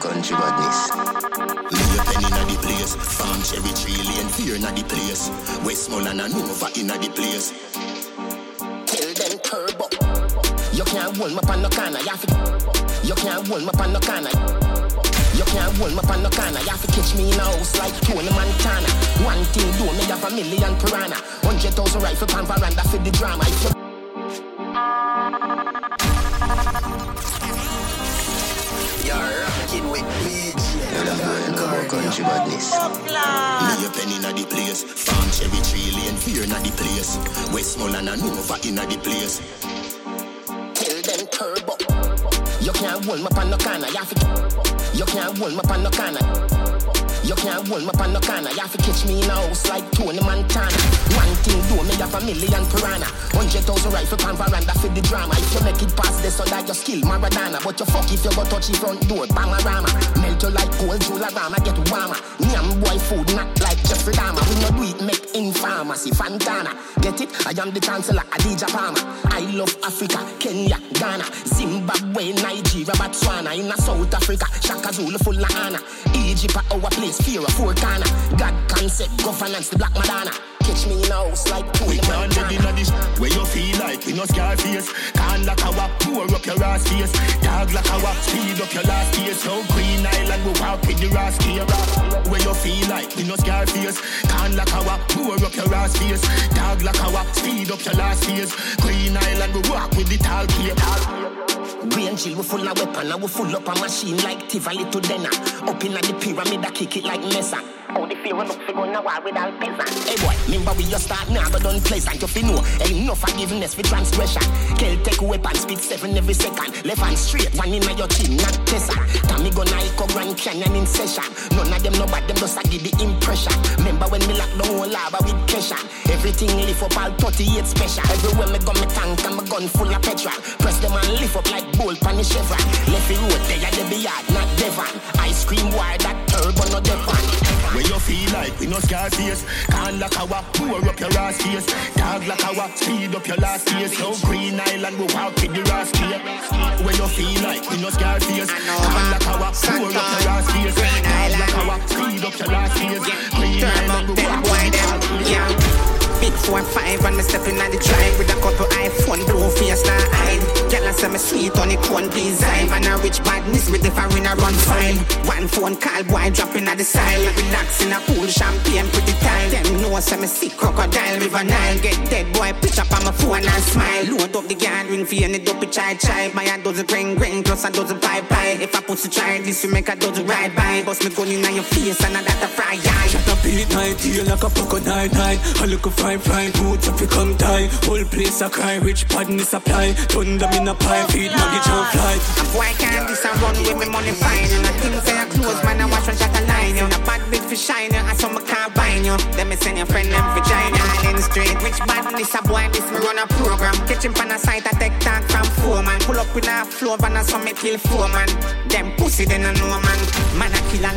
country badness. Me a penny inna the place, farm cherry tree lane, fear inna the place. Westmoreland and Nova inna the place. Tell them turbo. You can't hold me up on no corner, you have to. You can't hold me up on no corner. You can't hold me up on no corner. You have to catch me in a house like Tony Montana. One thing do me have a million piranha. Hundred thousand rifle pan veranda for the drama. Country badness. Me a penny inna the place, farm cherry tree lane, fear inna the place. Westmoreland and Nova inna the place. Tell them turbo. You can't hold me up on no corner, you have to. You can't hold me up on no corner. You can't hold me up no corner. You have to catch me in a house like Tony Montana. One thing do me have a million piranha. Hundred thousand rifle pan veranda for the drama. If you make it past this, so that your skill Maradona. But you fuck if you go touch the front door, Bamarama. Melt you like gold, Jularama, get warmer. Nyam boy food, not like Jeffrey Dahmer. We no do it, make in pharmacy, Fantana. Get it? I am the chancellor, Adidja Palmer. I love Africa, Kenya, Ghana, Zimbabwe, Nigeria, Botswana. In South Africa, Shaka Zulu full of honor. Egypt, our place, fear of corner. God concept, governance, the Black Madonna. Catch me in a house like We can't live Montana. in a this where you feel like we no scar face. Can't lock our pour up your ass face. Dog like our speed up your last case. So Green Island we walk with the rascal. Where you feel like we no scar face. Can't lock our pour up your ass face. Dog like our speed up your last face. Green Island we walk with the tall cape. Green Jill, we full of weapon and we full up a machine like Tivoli to Denham. Up in the pyramid, I kick it like Mesa. Oh, the fear enough to go now war with peasant. Hey boy, remember we just start now, but done pleasant. You fi know, ain't no forgiveness for transgression. Kel take weapon, speed seven every second. Left hand straight, one in your chin, not Tessa. Tommy gun Ico Grand Canyon in session. None of them know but them just a give the impression. Remember when me lock down whole lava with pressure. Everything lift up all 38 special. Everywhere me go me tank and my gun full of petrol. Press them and lift up like bolt pan the chevron. Left the road they be yard, not Devon. Ice cream wire that turbo no Devon. Where you feel like we no scar face. Can't lock our pour up your ass face. Dog like our speed up your last case. So Green Island we walk with the rascal. Where you feel like we no scar face. Can't lock our pour up your ass face. Dog like our speed up your last case. Green Island we walk with the rascal. Yeah. Big four five and me stepping on the drive with a couple iPhone blue face now hide. Girl I say me sweet on the cone design and a rich badness with the foreign a run fine. One phone call boy dropping at the side. Relax in a pool champagne pretty time. Them know say me sick crocodile river Nile. Get dead boy pitch up on my phone and smile. Load up the guard ring for any dopey chai chai. Buy a dozen green green plus a dozen pie pie. If I pussy try this, you make a dozen ride by. Bust me gun in your face and I that a fry eye. Shut up, beat night, like a fuck night night. I look a fine, fine, boots if you come tie. Whole place a cry, rich badness apply. Turn them in a pie, oh, feed luggage and fly. Boy can't this and run with me money fine. And I think say I close, man, I watch one shot a line. You a bad bitch for shine, and some can't bind you. Then me send your friend them China. In the street, rich badness, a boy, this me run a program. Him on a site, I take talk from four man. Pull up with a floor, and I saw me kill four man. Them pussy, then I know man. Man, I kill a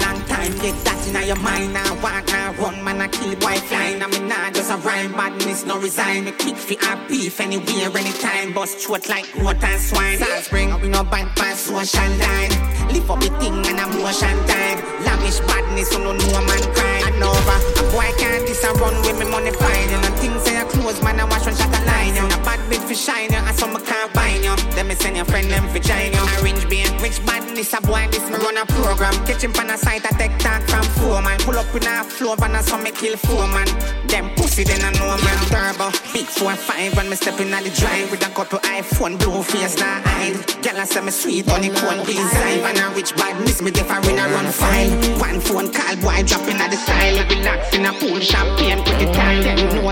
get that in your mind. Now walk, now run, man, I kill boy flying. I mean, nah, just a rhyme, badness, no resign. Me kick fi a beef anywhere, anytime. Bust throat like goat and swine. Salt spring, we no bad pass social line. Lift up the thing and a motion time. Lavish badness, so no know man cry. And over, a boy can't this and run with me money fine. Know things say I close, man, I watch one shot a line. You know bad bitch fi shine, you and some can't bind you. Then me send your friend them fi join you. Arrange being rich badness, a boy this a program. Catch him on a site, I take talk from four man. Pull up in a floor, and I saw me kill four man. Them pussy, then I know man turbo. Big four five, and me stepping on the drive with a couple iPhone blue face now hide. Girl, I say me sweet on the cone design. And a rich badness, me deaf in a run fine. One phone call, boy dropping at the style. Relax in a pool, champagne. Them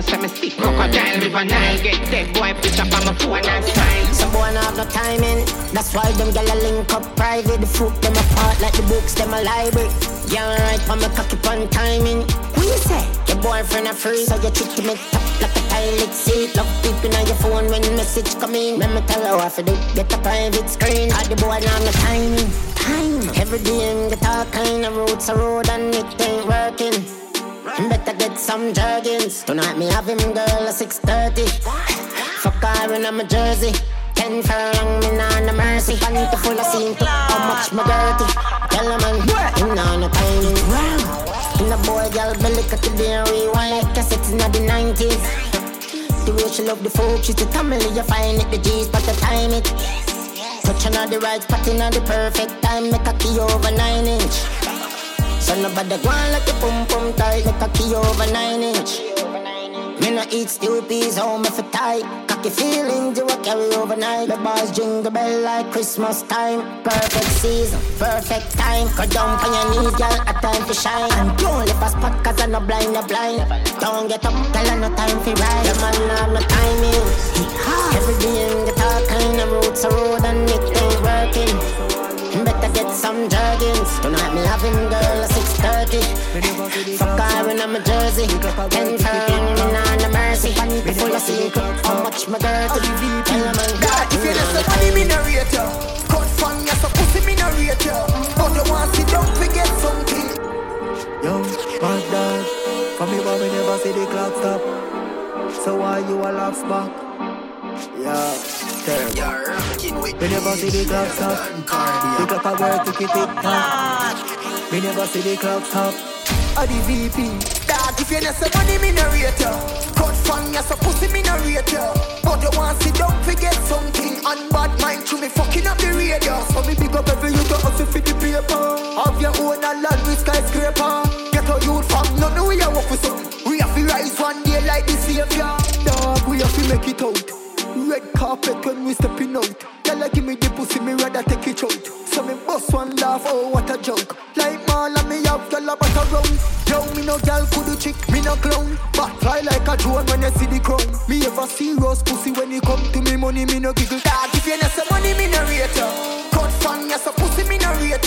know say me sick crocodile river Nile. Get dead boy, pitch up on my phone and smile. Some boy not have no timing. That's why them gyal link up private. The fruit them apart like the books them a library. Yeah, right for me cocky on timing. What you say? Your boyfriend a free, so you chick make top like a toilet seat. Love peeping on your phone when message come in. Let me tell her what to do. Get a private screen. All the boy on the timing. Time. Every day him get all kind of roads a road and it ain't working. Better get some jerkins. Tonight me have him girl at 6.30. Fuck her in my jersey. 10 Ten furlong, me nah no mercy. Panty full of scene to how much my dirty. Tell a man, him nah no timing. In a boy, girl belly cut the day rewind like cassettes in the 90s. The way she love the folk, she's the family, you find it, the G's, but the time it. Touching on the right spot in the perfect time, make a key over nine inch. So nobody go on like a pum pum tight, make a key over nine inch. Me no eat stew peas, home if it tight. Cocky feeling, you will carry overnight. The boys jingle bell like Christmas time. Perfect season, perfect time. Go down on your knees, girl, a time to shine. And don't live a spot cause I no blind, no blind. Don't get up, girl, I no time for ride. The man have no timing. Every day in the talk, kind of roots a road and it ain't working. Better get some jerkins. Tonight me having my jersey. Ten me nah no mercy. Full of secret. How much my dirty? Tell them I'm God, if you listen money, me no rate ya. Cut fan, ya so pussy, me no rate ya. But you want sit down, forget something. Yo, mad dog. For me, but we never see the clock stop. So why you a laughs back? Yeah, terrible. You're rocking with We never see the clock stop. The clock a work to keep it top. We never see the clock stop. A the VP. You not say money, me ya. Cut fan, ya so pussy, me ya. But you want sit down, forget something. And bad mind to me fucking up the radio. So me big up every you to hustle for the paper. Have your own a land with skyscraper. Get a youth from none we a work with something. We have to rise one day like the savior. Dog, we have to make it out. Red carpet when we stepping out. Girl, give me the pussy, me rather take it out. So me bust one laugh, oh what a joke. Like Marla, me have girl a butter round. Yo, me no girl could do chick, me no clown. But fly like a drone when you see the crown. Me ever see rose pussy when you come to me money, me no giggle. Dog, if you not say money, me no rate. Cut fan, you so pussy, me no rate.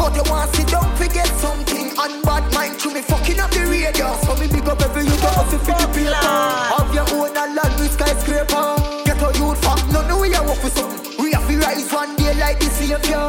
But you want sit down, forget something. And bad mind to me fucking up the radio. So me big up every you hustle for the paper. Have your own a land with skyscraper. Get a youth from none we a work with something. We have to rise one day like the savior.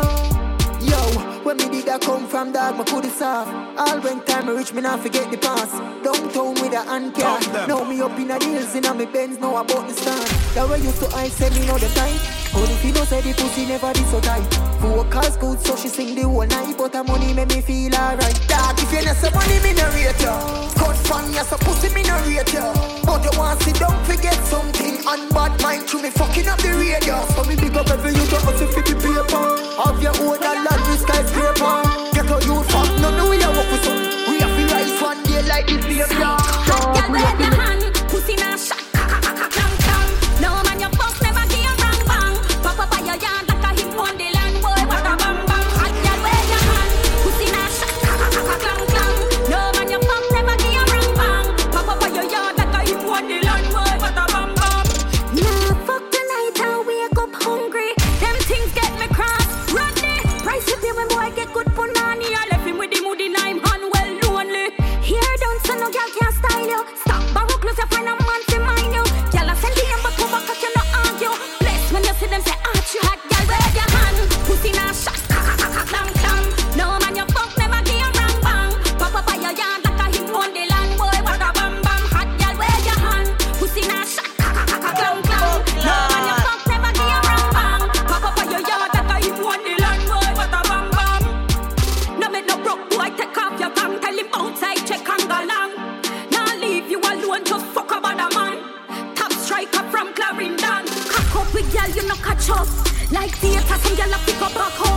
Yo, when me did that come from dog, my could soft. All when time I reach me not forget the past. Downtown with a hand car. Now me up in a deals in a me Benz, now about the stand. That way used to I say me know the time. Only if you know say the pussy never did so tight. Focus good, so she sing the whole night. But her money make me feel alright. Dog, if you not say money, me no rate ya. Cut fan, ya so pussy, me no rate ya. But you want sit down, forget something. And bad mind to me fucking up the radio. So me big up every you to hustle for the paper. Have your own a land with skyscraper. Get a youth from none we a work with some. We have to rise one day like this savior. Theater, some girl a pick up back up.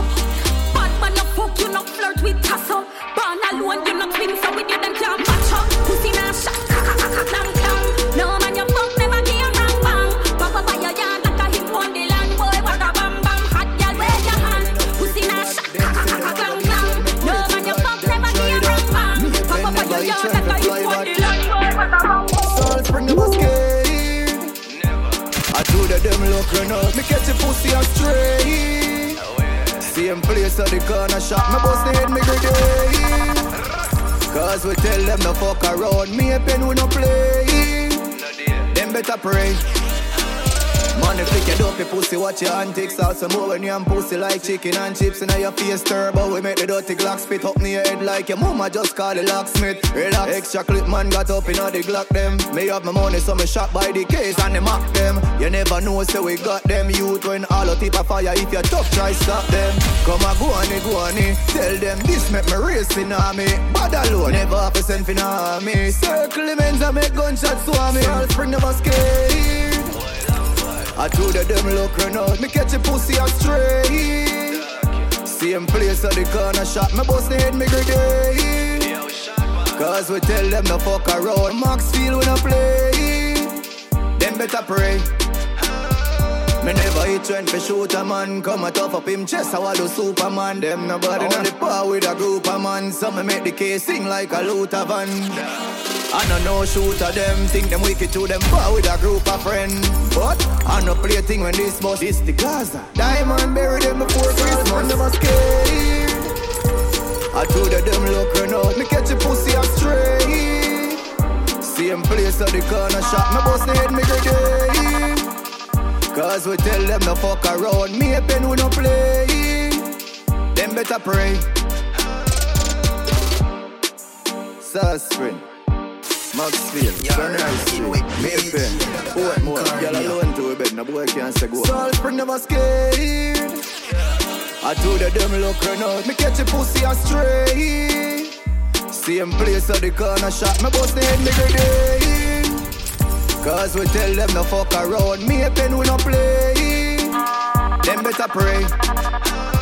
Place at the corner shop. Me bust the head me grenade. Cause we tell them to fuck around. Me a pen we no play. Them better pray. Money flick your dopey pussy, watch your antics. Also more when you am pussy like chicken and chips in your face turbo. We make the dirty Glock spit up near your head like your mama just call the locksmith. Relax, extra clip man got up in all the Glock them. Me have my money, so me shot by the case and they mock them. You never know, so we got them youth when all the tip of fire. If you tough, try stop them. Come on, go on, go on, tell them this make me race in army. Bad alone, never have a send for army. Circle the men's and make gunshots me. All spring never scared. I told them look run out, me catch a pussy astray. Same place at the corner shop, me bust the head, me grenade. Cause we tell them to fuck around, Max feel when I play. Them better pray. Me never hit trend for shoot a man. Come a tough up him chest, I want to Superman? Them nobody on the par with a group of man. So me make the case sing like a Luther van I know no shooter them Think them wicked to them. Par with a group of friends. But I no play thing when this bus is the Gaza. Diamond bury them before Christmas Never scared. I told them them look run out. Me catch a pussy astray Same place at the corner shop. Me bust the me grenade Cause we tell them to fuck around. Me a pen we no play. Them better pray. Suspring. Maxfield, Sunrise Street, Maypen, Portmore, girl alone to a bed, no boy can't say go. Salt never scared. I told her them look run out, me catch a pussy astray. Same place at the corner shop, me bust the head me grenade. Cause we tell them to fuck around. Me a pen we no play. Them better pray.